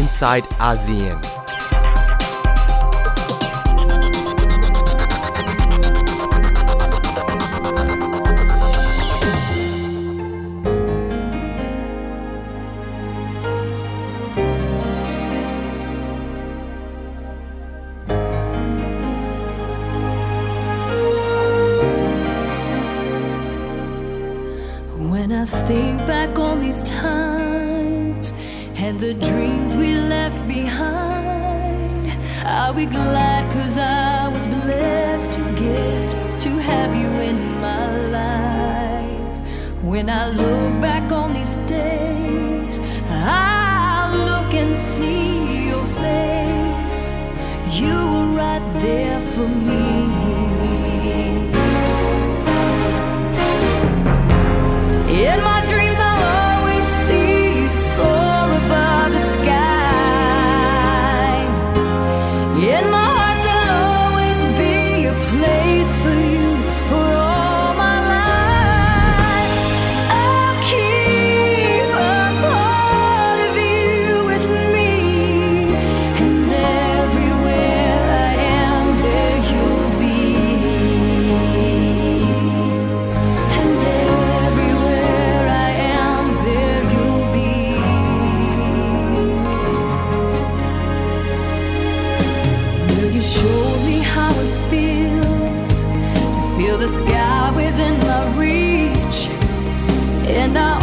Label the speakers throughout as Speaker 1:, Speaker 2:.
Speaker 1: inside ASEAN.
Speaker 2: When I think back on these times and the dreams we left behind, I'll be glad cause I was blessed to get to have you in my life. When I look back on these days, I'll look and see your face. You were right there for me. And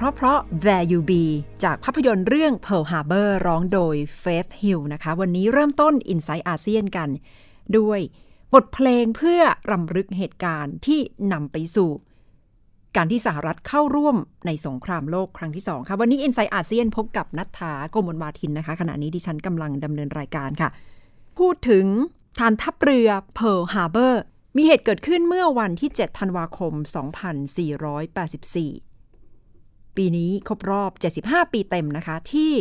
Speaker 3: เพลงเพราะๆ There You Be จากภาพยนตร์เรื่อง Pearl Harbor ร้องโดย Faith Hill นะคะ วันนี้เริ่มต้น Inside ASEAN กัน ด้วยบทเพลงเพื่อรำลึกเหตุการณ์ที่นำไปสู่ การที่สหรัฐเข้าร่วมในสงครามโลกครั้งที่ 2 ค่ะ วันนี้ Inside ASEAN พบกับนัทธาโกมลวาทินนะคะ ขณะนี้ดิฉันกำลังดำเนินรายการค่ะ พูดถึงฐานทัพเรือ Pearl Harbor มีเหตุเกิดขึ้นเมื่อวันที่ 7 ธันวาคม 2484 ปีนี้ครบรอบ 75 ปีเต็มนะคะ ที่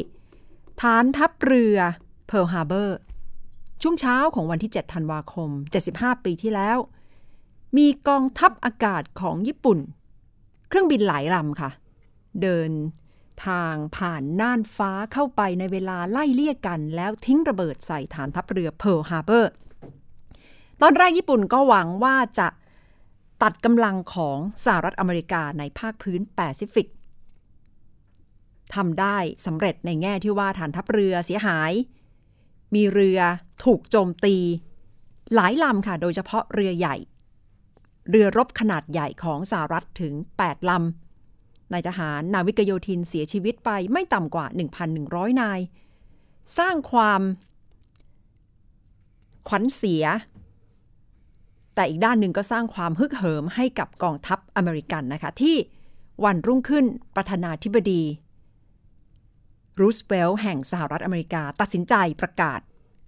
Speaker 3: ฐานทัพเรือ Pearl Harbor ช่วงเช้าของวันที่ 7 ธันวาคม 75 ปีที่แล้ว มีกองทัพอากาศของญี่ปุ่น เครื่องบินหลายลำค่ะ เดินทางผ่านน่านฟ้าเข้าไปในเวลาไล่เลี่ยกัน แล้วทิ้งระเบิดใส่ฐานทัพเรือ Pearl Harbor ตอนแรกญี่ปุ่นก็หวังว่าจะตัดกำลังของสหรัฐอเมริกาในภาคพื้นแปซิฟิก ทำได้สำเร็จในแง่ที่ว่าฐานทัพเรือเสียหาย มีเรือถูกโจมตี หลายลำค่ะ โดยเฉพาะเรือใหญ่ เรือรบขนาดใหญ่ของสหรัฐถึง 8ล
Speaker 4: นายทหารนาวิกโยธินเสียชีวิตไปไม่ต่ำกว่า 1,100 นาย สร้างความขวัญเสีย แต่อีกด้านหนึ่งก็สร้างความฮึกเหิมให้กับกองทัพอเมริกันนะคะ ที่วันรุ่งขึ้นประธานาธิบดี รูสเวลล์แห่งสหรัฐอเมริกาตัดสินใจประกาศ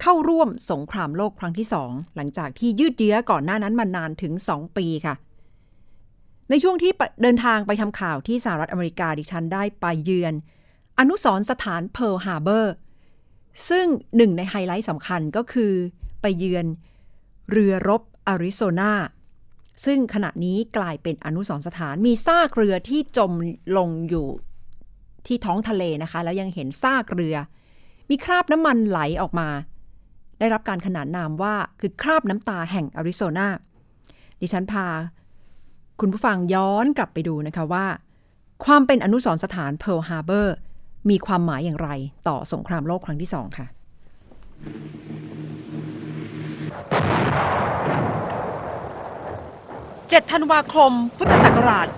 Speaker 4: เข้าร่วมสงครามโลกครั้งที่สองหลังจากที่ยืดเยื้อก่อนหน้านั้นมานานถึง 2 ปีค่ะ ในช่วงที่เดินทางไปทำข่าวที่สหรัฐอเมริกาดิฉันได้ไปเยือน อนุสรณ์สถานเพิร์ลฮาร์เบอร์ซึ่งหนึ่งในไฮไลท์สำคัญก็คือไปเยือนเรือรบอาริโซนาซึ่งขณะนี้กลายเป็นอนุสรณ์สถานมีซากเรือที่จมลงอยู่ ที่ท้องทะเลนะคะ แล้วยังเห็นซากเรือ มีคราบน้ำมันไหลออกมา ได้รับการขนานนามว่าคือคราบน้ำตาแห่งอาริโซนาดิฉันพา คุณผู้ฟังย้อนกลับไปดูนะคะว่า ความเป็นอนุสรณ์สถานเพิร์ลฮาร์เบอร์มีความหมายอย่างไรต่อสงครามโลกครั้งที่สองค่ะ
Speaker 3: 7 ธันวาคม พุทธศักราช 2484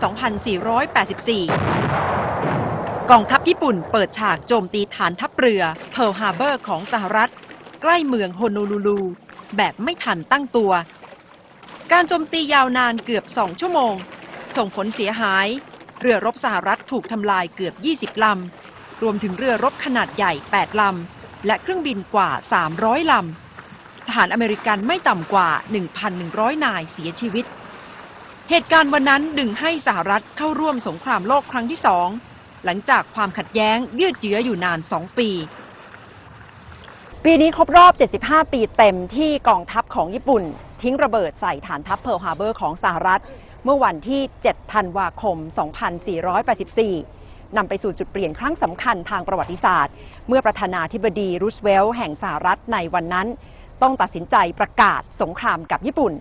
Speaker 3: กองทัพญี่ปุ่นเปิดฉากโจมตีฐานทัพเรือเพิร์ลฮาร์เบอร์ของสหรัฐ ใกล้เมืองโฮโนลูลู แบบไม่ทันตั้งตัว การโจมตียาวนานเกือบ2ชั่วโมง ส่งผลเสียหาย เรือรบสหรัฐถูกทำลายเกือบ 20 ลำ รวมถึงเรือรบขนาดใหญ่ 8 ลำ และเครื่องบินกว่า 300 ลำ ทหารอเมริกันไม่ต่ำกว่า 1,100 นายเสียชีวิต เหตุการณ์วันนั้นดึงให้สหรัฐเข้าร่วมสงครามโลกครั้งที่สอง หลังจากความขัดแย้งยืดเยื้ออยู่นานสองปี ปีนี้ครบรอบ 75 ปีเต็มที่กองทัพของญี่ปุ่น ทิ้งระเบิดใส่ฐานทัพเพิร์ลฮาร์เบอร์ของสหรัฐ เมื่อวันที่ 7 ธันวาคม 2484 นำไปสู่จุดเปลี่ยนครั้งสำคัญทางประวัติศาสตร์ เมื่อประธานาธิบดีรูสเวลต์แห่งสหรัฐในวันนั้น ต้องตัดสินใจประกาศสงครามกับญี่ปุ่น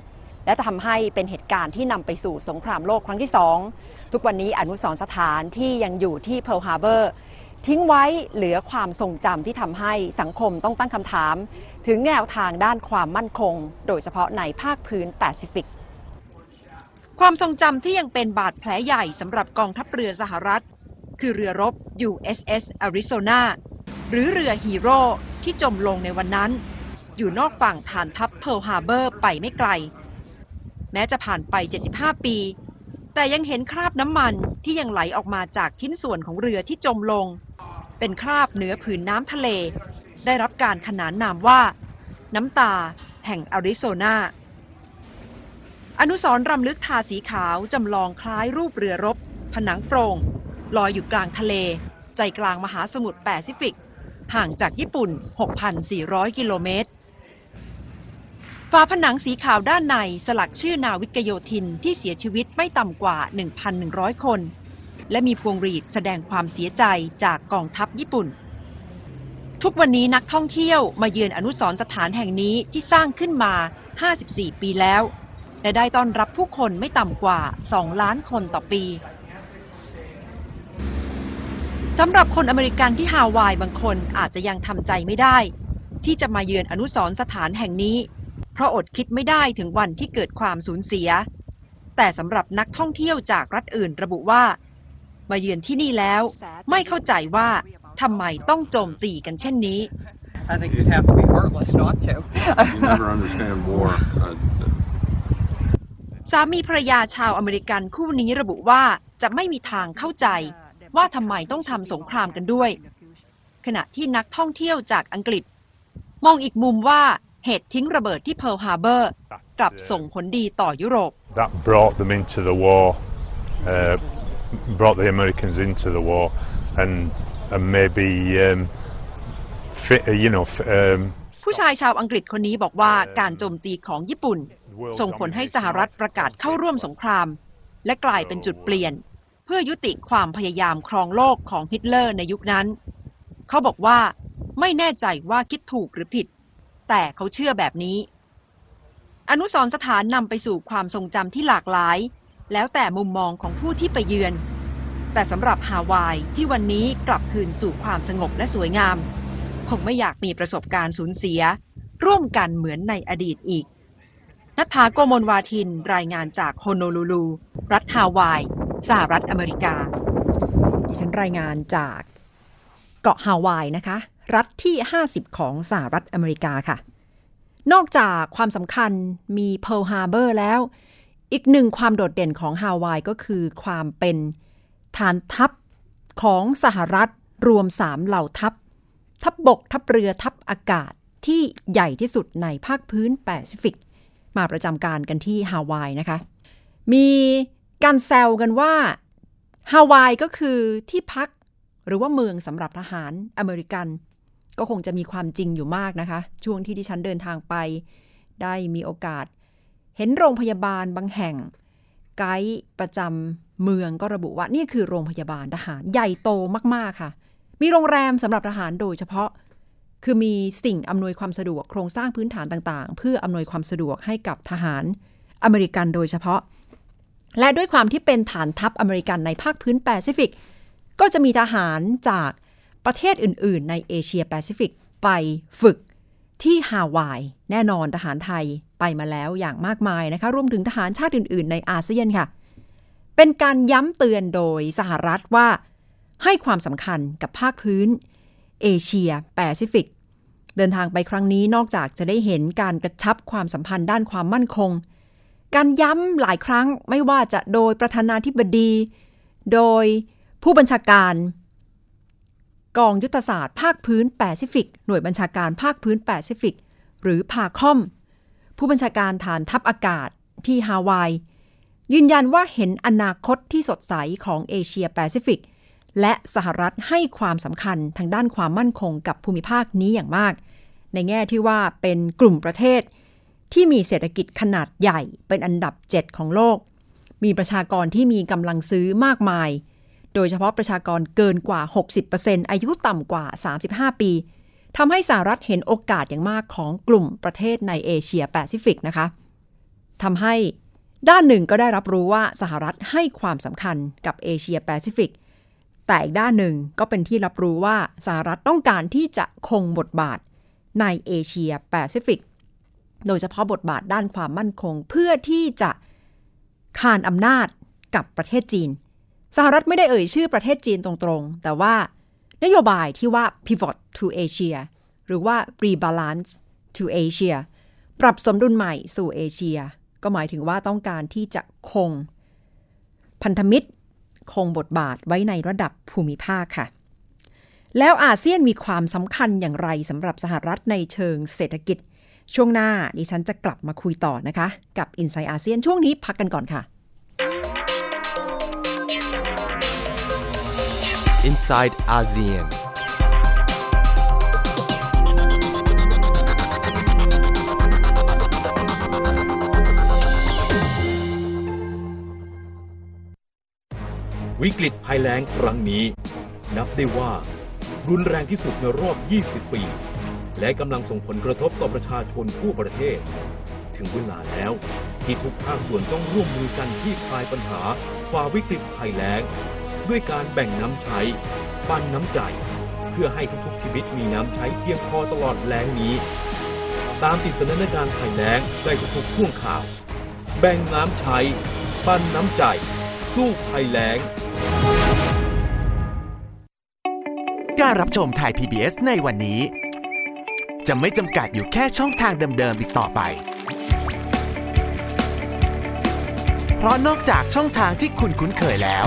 Speaker 3: และทำให้เป็นเหตุการณ์ที่นำไปสู่สงครามโลกครั้งที่สองทุกวันนี้อนุสรณ์สถานที่ยังอยู่ที่เพิร์ลฮาร์เบอร์ทิ้งไว้เหลือความทรงจำที่ทำให้สังคมต้องตั้งคำถาม ถึงแนวทางด้านความมั่นคง โดยเฉพาะในภาคพื้นแปซิฟิก ความทรงจำที่ยังเป็นบาดแผลใหญ่สำหรับกองทัพเรือสหรัฐ คือเรือรบ USS Arizona หรือเรือฮีโร่ที่จมลงในวันนั้น อยู่นอกฝั่งฐานทัพเพิร์ลฮาร์เบอร์ไปไม่ไกล แม้จะผ่านไป 75 ปี แต่ยังเห็นคราบน้ำมันที่ยังไหลออกมาจากชิ้นส่วนของเรือที่จมลง เป็นคราบเหนือผืนน้ำทะเล ได้รับการขนานนามว่า น้ำตา แห่งอาริโซนาอนุสร์รำลึกทาสีขาวจำลองคล้ายรูปเรือรบ ผนังโปร่งลอยอยู่กลางทะเล ใจกลางมหาสมุทรแปซิฟิก ห่างจากญี่ปุ่น 6,400 กิโลเมตร ฝาผนังสีขาวด้านในสลักชื่อนาวิกโยธินที่เสียชีวิตไม่ต่ำกว่า 1,100 คน และมีพวงหรีดแสดงความเสียใจจากกองทัพญี่ปุ่น ทุกวันนี้นักท่องเที่ยวมาเยือนอนุสรสถานแห่งนี้ที่สร้างขึ้นมา 54 ปีแล้ว และได้ต้อนรับผู้คนไม่ต่ำกว่า 2 ล้านคนต่อปีสำหรับคนอเมริกันที่ฮาวายบางคนอาจจะยังทำใจไม่ได้ ที่จะมาเยือนอนุสรสถานแห่งนี้ เพราะอดคิดไม่ได้ถึงวันที่เกิดความสูญเสีย แต่สำหรับนักท่องเที่ยวจากรัฐอื่นระบุว่า มาเยือนที่นี่แล้ว ไม่เข้าใจว่าทำไมต้องโจมตีกันเช่นนี้
Speaker 5: I think you'd have to be heartless not to.
Speaker 6: You never understand war. Uh,
Speaker 3: สามีภรรยาชาวอเมริกันคู่นี้ระบุว่าจะไม่มีทางเข้าใจว่าทำไมต้องทำสงครามกันด้วย ขณะที่นักท่องเที่ยวจากอังกฤษ มองอีกมุมว่า เหตุทิ้งระเบิดที่เพิร์ลฮาร์เบอร์กลับส่งผลดีต่อยุโรป
Speaker 7: that brought them into the war, uh, brought the Americans into the war, and and maybe um, fit, you know. f- Um,
Speaker 3: ผู้ชายชาวอังกฤษคนนี้บอกว่าการโจมตีของญี่ปุ่น ส่งผลให้สหรัฐประกาศเข้าร่วมสงคราม และกลายเป็นจุดเปลี่ยน เพื่อยุติความพยายามครองโลกของฮิตเลอร์ในยุคนั้น เขาบอกว่าไม่แน่ใจว่าคิดถูกหรือผิด แต่เขาเชื่อแบบนี้ อนุสรสถานนำไปสู่ความทรงจำที่หลากหลาย แล้วแต่มุมมองของผู้ที่ไปเยือน แต่สำหรับฮาวายที่วันนี้กลับคืนสู่ความสงบและสวยงาม คงไม่อยากมีประสบการณ์สูญเสีย ร่วมกันเหมือนในอดีตอีกนัทธาโกมลวาทินรายงานจากโฮโนลูลู รัฐฮาวาย สหรัฐอเมริกา ดิฉันรายงานจากเกาะฮาวายนะคะ รัฐที่ 50 ของสหรัฐอเมริกาค่ะ นอกจากความสำคัญมีเพิร์ลฮาร์เบอร์แล้ว อีกหนึ่งความโดดเด่นของฮาวายก็คือความเป็นฐานทัพของสหรัฐรวม 3 เหล่าทัพ ทัพบก ทัพเรือทัพอากาศที่ใหญ่ที่สุดในภาคพื้นแปซิฟิก มาประจำการกันที่ฮาวายนะคะ มีการแซวกันว่าฮาวายก็คือที่พักหรือว่าเมืองสำหรับทหารอเมริกัน ก็คงจะมีความจริงอยู่มากนะคะ ช่วงที่ดิฉันเดินทางไป ได้มีโอกาส เห็นโรงพยาบาลบางแห่ง ไกด์ประจำเมืองก็ระบุว่านี่คือโรงพยาบาลทหารใหญ่โตมาก ๆ ค่ะ มีโรงแรมสำหรับทหารโดยเฉพาะ คือมีสิ่งอำนวยความสะดวกโครงสร้างพื้นฐานต่างๆ เพื่ออำนวยความสะดวกให้กับทหารอเมริกันโดยเฉพาะ และด้วยความที่เป็นฐานทัพอเมริกันในภาคพื้นแปซิฟิกก็จะมีทหารจาก ประเทศอื่น ๆ ในเอเชียแปซิฟิกไปฝึกที่ฮาวาย แน่นอนทหารไทยไปมาแล้วอย่างมากมายนะคะรวมถึงทหารชาติอื่น ๆ ในอาเซียนค่ะ เป็นการย้ำเตือนโดยสหรัฐว่า ให้ความสำคัญกับภาคพื้น เอเชียแปซิฟิกเดินทางไปครั้งนี้นอกจากจะได้เห็นการกระชับความสัมพันธ์ด้านความมั่นคง การย้ำหลายครั้งไม่ว่าจะโดยประธานาธิบดี โดยผู้บัญชาการ กองยุทธศาสตร์ภาคพื้นแปซิฟิก หน่วยบัญชาการภาคพื้นแปซิฟิก หรือ PACOM ผู้บัญชาการฐานทัพอากาศที่ฮาวาย ยืนยันว่าเห็นอนาคตที่สดใสของเอเชียแปซิฟิก และสหรัฐให้ความสำคัญทางด้านความมั่นคงกับภูมิภาคนี้อย่างมาก ในแง่ที่ว่าเป็นกลุ่มประเทศ ที่มีเศรษฐกิจขนาดใหญ่เป็นอันดับ 7 ของโลก มีประชากรที่มีกำลังซื้อมากมาย โดยเฉพาะประชากรเกินกว่า 60%อายุต่ำกว่า 35 ปีทำให้สหรัฐเห็นโอกาสอย่างมากของกลุ่มประเทศในเอเชียแปซิฟิกนะคะทำให้ด้านหนึ่งก็ได้รับรู้ว่าสหรัฐให้ความสำคัญกับเอเชียแปซิฟิก แต่อีกด้านหนึ่งก็เป็นที่รับรู้ว่าสหรัฐต้องการที่จะคงบทบาทในเอเชียแปซิฟิก โดยเฉพาะบทบาทด้านความมั่นคง เพื่อที่จะคานอำนาจกับประเทศจีน สหรัฐไม่ได้เอ่ยชื่อประเทศจีนตรงๆ แต่ว่านโยบายที่ว่า pivot to Asia หรือว่า rebalance to Asia ปรับสมดุลใหม่สู่เอเชีย ก็หมายถึงว่าต้องการที่จะคง พันธมิตร คงบทบาทไว้ในระดับภูมิภาคค่ะ แล้วอาเซียนมีความสำคัญอย่างไรสำหรับสหรัฐในเชิงเศรษฐกิจ ช่วงหน้าดิฉันจะกลับมาคุยต่อนะคะ กับ i n s i ซ e ์อาเซียนช่วงนี้พักกันก่อนค่ะ
Speaker 8: inside ASEAN.
Speaker 9: วิกฤตภัยแล้งครั้งนี้ นับได้ว่า รุนแรงที่สุดในรอบ 20 ปี และกำลังส่งผลกระทบต่อประชาชนทั่วประเทศ ถึงเวลาแล้วที่ทุกภาคส่วนต้องร่วมมือกันที่คลายปัญหาฝ่าวิกฤตภัยแล้ง ด้วยการแบ่งน้ำใช้ ปันน้ำใจ เพื่อให้ทุกๆชีวิตมีน้ำใช้เพียงพอตลอดแล้งนี้ ตามติดสถานการณ์ภัยแล้งได้ทุกๆช่วงข่าว แบ่งน้ำใช้ ปันน้ำใจ สู้ภัยแล้ง
Speaker 8: การรับชมไทย PBS ในวันนี้ จะไม่จำกัดอยู่แค่ช่องทางเดิมๆอีกต่อไป เพราะนอกจากช่องทางที่คุณคุ้นเคยแล้ว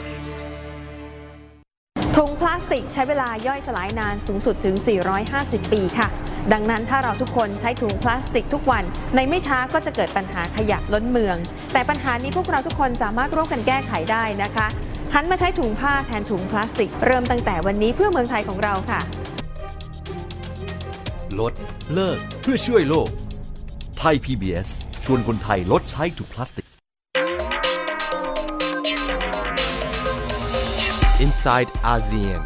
Speaker 10: ถุงพลาสติกใช้เวลาย่อยสลายนานสูงสุดถึง 450 ปีค่ะ ดังนั้นถ้าเราทุกคนใช้ถุงพลาสติกทุกวัน ในไม่ช้าก็จะเกิดปัญหาขยะล้นเมือง แต่ปัญหานี้พวกเราทุกคนสามารถร่วมกันแก้ไขได้นะคะหันมาใช้ถุงผ้าแทนถุงพลาสติก เริ่มตั้งแต่วันนี้เพื่อเมืองไทยของเราค่ะ
Speaker 11: ลดเลิกเพื่อช่วยโลก ไทย PBS ชวนคนไทยลดใช้ถุงพลาสติก
Speaker 8: inside ASEAN.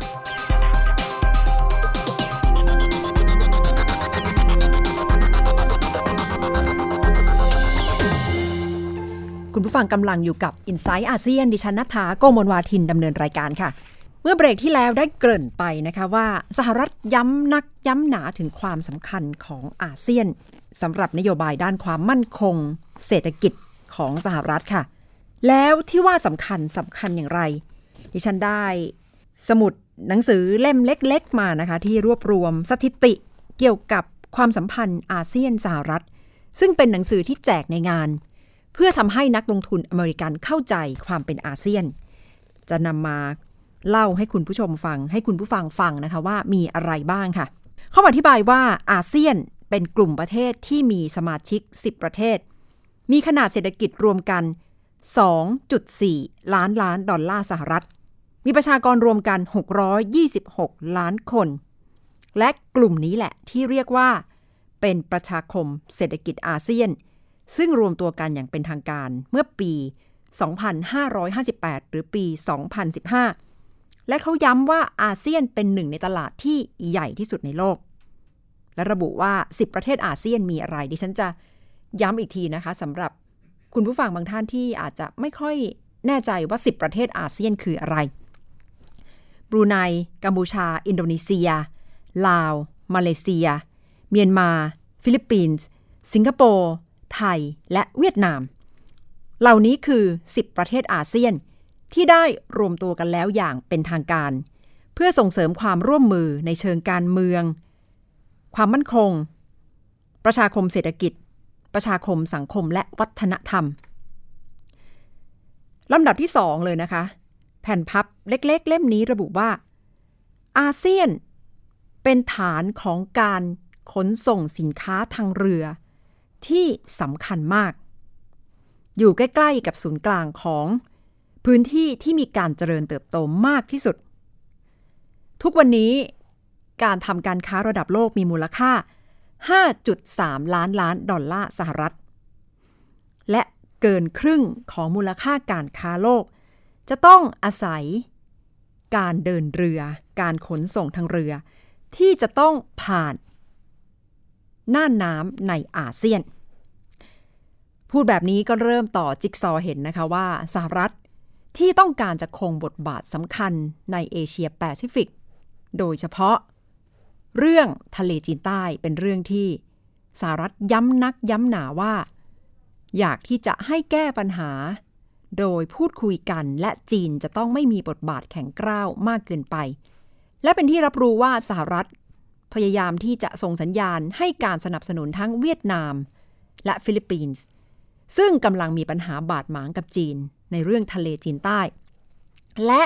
Speaker 3: คุณผู้ฟังกำลังอยู่กับ i n s i ซต์อาเซียนดิฉันนัฐาโกมลวาทินดำเนินรายการค่ะ เมื่อเบรกที่แล้วได้เกริ่นไปนะคะว่า สหรัฐย้ำนักย้ำหนาถึงความสำคัญของอาเซียนสำหรับนโยบายด้านความมั่นคง เศรษฐกิจของสหรัฐค่ะ แล้วที่ว่าสำคัญสำคัญอย่างไร ดิฉันได้สมุดหนังสือเล่มเล็ก ๆ มานะคะ ที่รวบรวมสถิติเกี่ยวกับความสัมพันธ์อาเซียนสหรัฐ ซึ่งเป็นหนังสือที่แจกในงาน เพื่อทำให้นักลงทุนอเมริกันเข้าใจความเป็นอาเซียน จะนำมาเล่าให้คุณผู้ชมฟัง ให้คุณผู้ฟังฟังนะคะว่ามีอะไรบ้างค่ะเขาอธิบายว่าอาเซียนเป็นกลุ่มประเทศที่มีสมาชิก 10 ประเทศ มีขนาดเศรษฐกิจรวมกัน 2.4 ล้านล้านดอลลาร์สหรัฐ มีประชากรรวมกัน 626 ล้านคน และกลุ่มนี้แหละที่เรียกว่า เป็นประชาคมเศรษฐกิจอาเซียน ซึ่งรวมตัวกันอย่างเป็นทางการเมื่อปี 2558 หรือปี 2015 และเขาย้ำว่าอาเซียนเป็นหนึ่งในตลาดที่ใหญ่ที่สุดในโลก และระบุว่า 10 ประเทศอาเซียนมีอะไร ดิฉันจะย้ำอีกทีนะคะสำหรับคุณผู้ฟังบางท่านที่อาจจะไม่ค่อยแน่ใจว่า 10 ประเทศอาเซียนคืออะไร บรูไน กัมพูชา อินโดนีเซีย ลาว มาเลเซีย เมียนมา ฟิลิปปินส์ สิงคโปร์ ไทย และเวียดนาม เหล่านี้คือ 10 ประเทศอาเซียน ที่ได้รวมตัวกันแล้วอย่างเป็นทางการ เพื่อส่งเสริมความร่วมมือในเชิงการเมือง ความมั่นคง ประชาคมเศรษฐกิจ ประชาคมสังคมและวัฒนธรรมลำดับที่ 2 เลยนะคะ แผ่นพับเล็กๆ เล่มนี้ระบุว่า อาเซียน เป็นฐานของการขนส่งสินค้าทางเรือ ที่สำคัญมาก อยู่ใกล้ๆกับศูนย์กลางของพื้นที่ที่มีการเจริญเติบโตมากที่สุด ทุกวันนี้การทำการค้าระดับโลกมีมูลค่า 5.3 ล้านล้านดอลลาร์สหรัฐ และเกินครึ่งของมูลค่าการค้าโลก จะต้องอาศัยการเดินเรือ การขนส่งทางเรือ ที่จะต้องผ่านน่านน้ำในอาเซียน พูดแบบนี้ก็เริ่มต่อจิ๊กซอเห็นนะคะว่าสหรัฐที่ต้องการจะคงบทบาทสำคัญในเอเชียแปซิฟิก โดยเฉพาะ เรื่องทะเลจีนใต้เป็นเรื่องที่สหรัฐย้ำนักย้ำหนาว่า อยากที่จะให้แก้ปัญหา โดยพูดคุยกันและจีนจะต้องไม่มีบทบาทแข็งกร้าวมากเกินไป และเป็นที่รับรู้ว่าสหรัฐ พยายามที่จะส่งสัญญาณให้การสนับสนุนทั้งเวียดนาม และฟิลิปปินส์ซึ่งกำลังมีปัญหาบาดหมางกับจีนในเรื่องทะเลจีนใต้ และ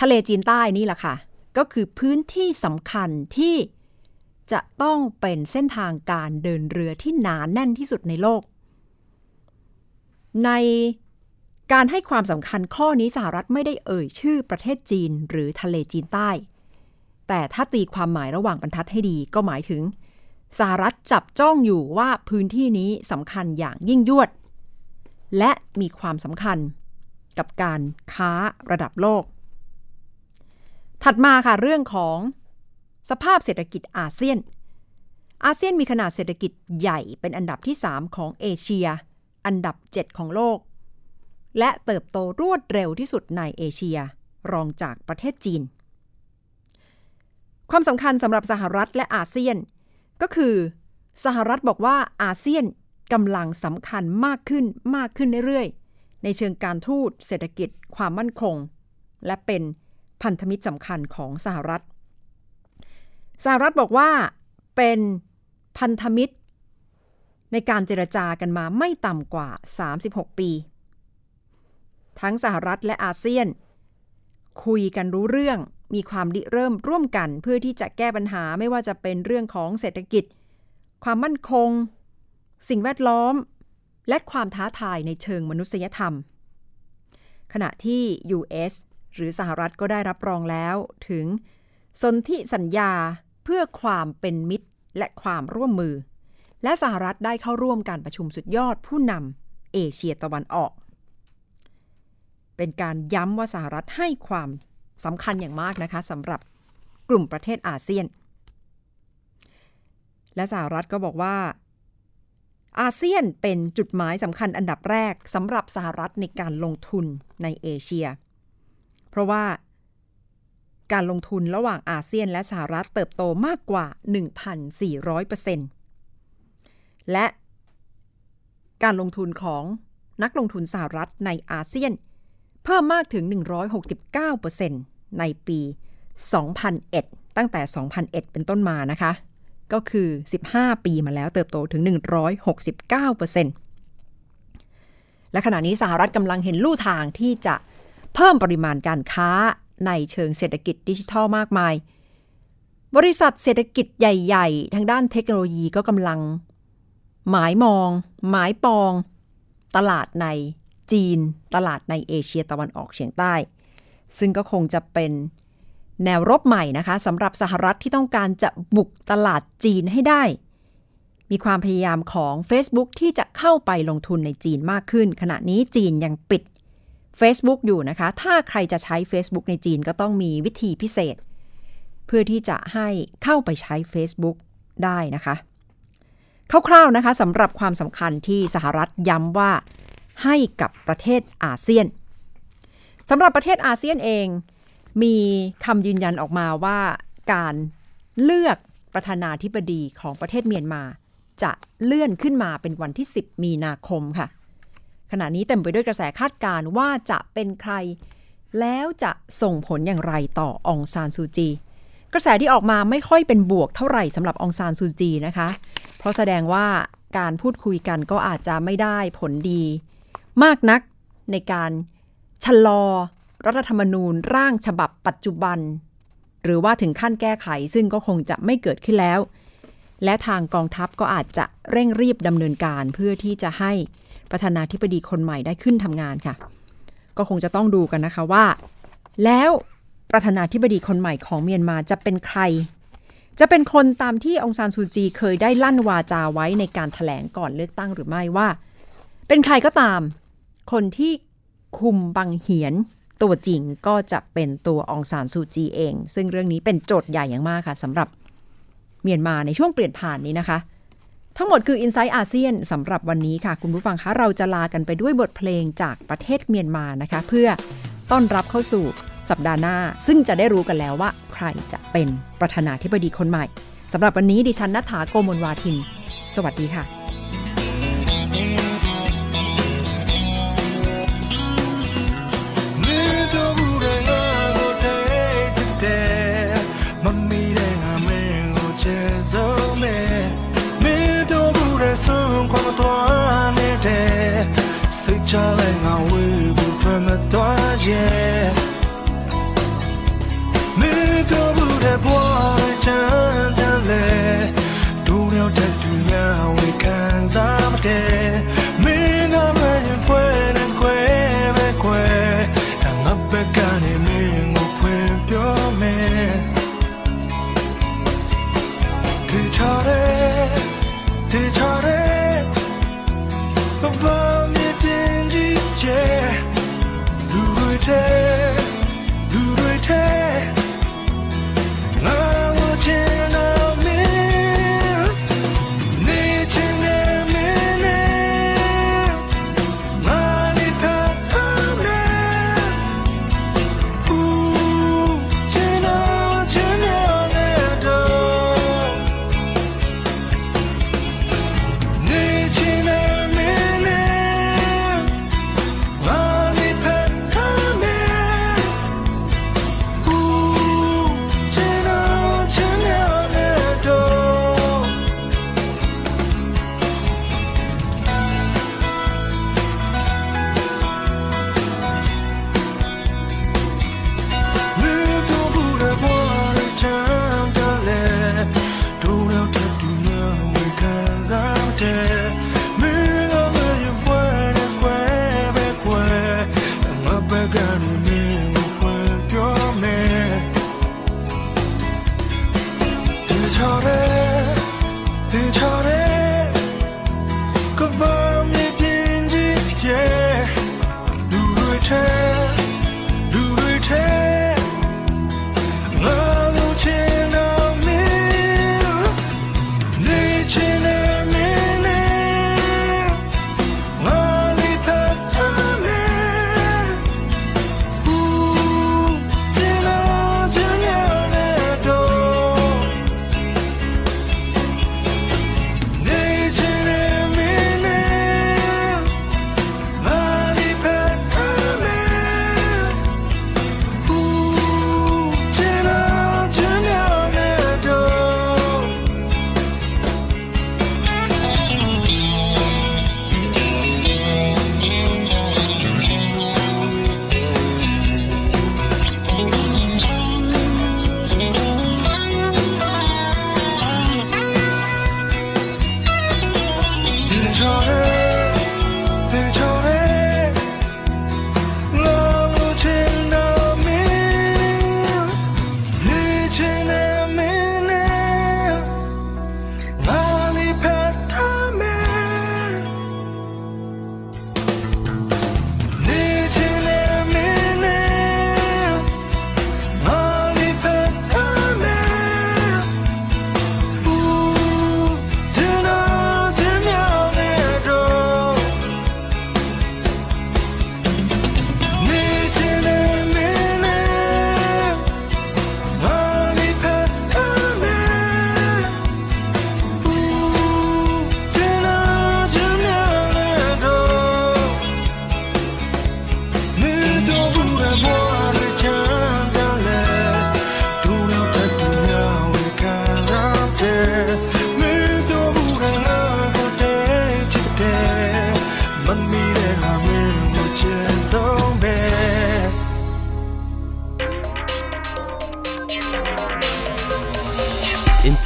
Speaker 3: ทะเลจีนใต้นี่แหละค่ะ ก็คือพื้นที่สำคัญที่จะต้องเป็นเส้นทางการเดินเรือที่หนานแน่นที่สุดในโลก ใน การให้ความสำคัญข้อนี้สหรัฐไม่ได้เอ่ยชื่อประเทศจีนหรือทะเลจีนใต้ แต่ถ้าตีความหมายระหว่างบรรทัดให้ดีก็หมายถึง สหรัฐจับจ้องอยู่ว่าพื้นที่นี้สำคัญอย่างยิ่งยวด และมีความสำคัญกับการค้าระดับโลก ถัดมาค่ะเรื่องของ สภาพเศรษฐกิจอาเซียน อาเซียนมีขนาดเศรษฐกิจใหญ่เป็นอันดับที่ 3 ของเอเชีย อันดับ 7 ของโลก และเติบโตรวดเร็วที่สุดในเอเชีย รองจากประเทศจีน ความสำคัญสำหรับสหรัฐและอาเซียน ก็คือ สหรัฐบอกว่าอาเซียนกำลังสำคัญมากขึ้นมากขึ้นเรื่อยๆ ในเชิงการทูตเศรษฐกิจ ความมั่นคง และเป็นพันธมิตรสำคัญของสหรัฐ สหรัฐบอกว่าเป็นพันธมิตร ในการเจรจากันมาไม่ต่ำกว่า 36 ปี ทั้งสหรัฐและอาเซียน คุยกันรู้เรื่องมีความริเริ่มร่วมกันเพื่อที่จะแก้ปัญหาไม่ว่าจะเป็นเรื่องของเศรษฐกิจ ความมั่นคง สิ่งแวดล้อม และความท้าทายในเชิงมนุษยธรรม ขณะที่ US หรือสหรัฐก็ได้รับรองแล้วถึงสนธิสัญญาเพื่อความเป็นมิตรและความร่วมมือ และสหรัฐได้เข้าร่วมการประชุมสุดยอดผู้นำเอเชียตะวันออก เป็นการย้ำว่าสหรัฐให้ความสำคัญอย่างมากนะคะสำหรับกลุ่มประเทศอาเซียน และสหรัฐก็บอกว่า อาเซียนเป็นจุดหมายสำคัญอันดับแรกสำหรับสหรัฐในการลงทุนในเอเชีย เพราะว่าการลงทุนระหว่างอาเซียนและสหรัฐเติบโตมากกว่า 1,400%และการลงทุนของนักลงทุนสหรัฐในอาเซียน เพิ่มมากถึง 169%ในปี 2001 ตั้งแต่ 2001 เป็นต้นมานะคะ ก็คือ 15 ปีมาแล้วเติบโตถึง 169%และขณะนี้สหรัฐกำลังเห็นลู่ทางที่จะเพิ่มปริมาณการค้าในเชิงเศรษฐกิจดิจิทัลมากมาย บริษัทเศรษฐกิจใหญ่ ๆ ทางด้านเทคโนโลยีก็กำลัง หมายมอง หมายปอง ตลาดใน จีนตลาดในเอเชียตะวันออกเฉียงใต้ ซึ่งก็คงจะเป็นแนวรบใหม่นะคะสำหรับสหรัฐที่ต้องการจะบุกตลาดจีนให้ได้ มีความพยายามของ Facebook ที่จะเข้าไปลงทุนในจีนมากขึ้น ขณะนี้จีนยังปิด Facebook อยู่นะคะ ถ้าใครจะใช้ Facebook ในจีนก็ต้องมีวิธีพิเศษ เพื่อที่จะให้เข้าไปใช้ Facebook ได้นะคะ คร่าวๆนะคะสำหรับความสำคัญที่สหรัฐย้ำว่า ให้กับประเทศอาเซียนสำหรับประเทศอาเซียนเอง มีคำยืนยันออกมาว่าการเลือกประธานาธิบดีของประเทศเมียนมา จะเลื่อนขึ้นมาเป็นวันที่ 10 มีนาคมค่ะ ขณะนี้เต็มไปด้วยกระแสคาดการณ์ว่าจะเป็นใคร แล้วจะส่งผลอย่างไรต่อองซานซูจี กระแสที่ออกมาไม่ค่อยเป็นบวกเท่าไหร่สำหรับองซานซูจีนะคะ เพราะแสดงว่าการพูดคุยกันก็อาจจะไม่ได้ผลดี มากนักในการชะลอรัฐธรรมนูญร่างฉบับปัจจุบัน หรือว่าถึงขั้นแก้ไขซึ่งก็คงจะไม่เกิดขึ้นแล้ว และทางกองทัพก็อาจจะเร่งรีบดำเนินการเพื่อที่จะให้ประธานาธิบดีคนใหม่ได้ขึ้นทำงานค่ะ ก็คงจะต้องดูกันนะคะว่า แล้วประธานาธิบดีคนใหม่ของเมียนมาจะเป็นใคร จะเป็นคนตามที่องซานซูจีเคยได้ลั่นวาจาไว้ในการถแถลงก่อนเลือกตั้งหรือไม่ว่า เป็นใครก็ตาม คนที่คุมบังเหียนตัวจริงก็จะเป็นตัวองซานซูจีเอง ซึ่งเรื่องนี้เป็นโจทย์ใหญ่อย่างมากค่ะสำหรับเมียนมาในช่วงเปลี่ยนผ่านนี้นะคะ ทั้งหมดคือ i n s i ซต์อาเซียนสำหรับวันนี้ค่ะ คุณผู้ฟังคะเราจะลากันไปด้วยบทเพลงจากประเทศเมียนมานะคะ เพื่อต้อนรับเข้าสู่สัปดาห์หน้า ซึ่งจะได้รู้กันแล้วว่า ใครจะเป็นประธานาธิบดีคนใหม่สำหรับวันนี้ดิฉันนัฐาโกมลวาทิน สวัสดีค่ะ
Speaker 12: Chore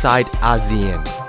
Speaker 1: inside ASEAN.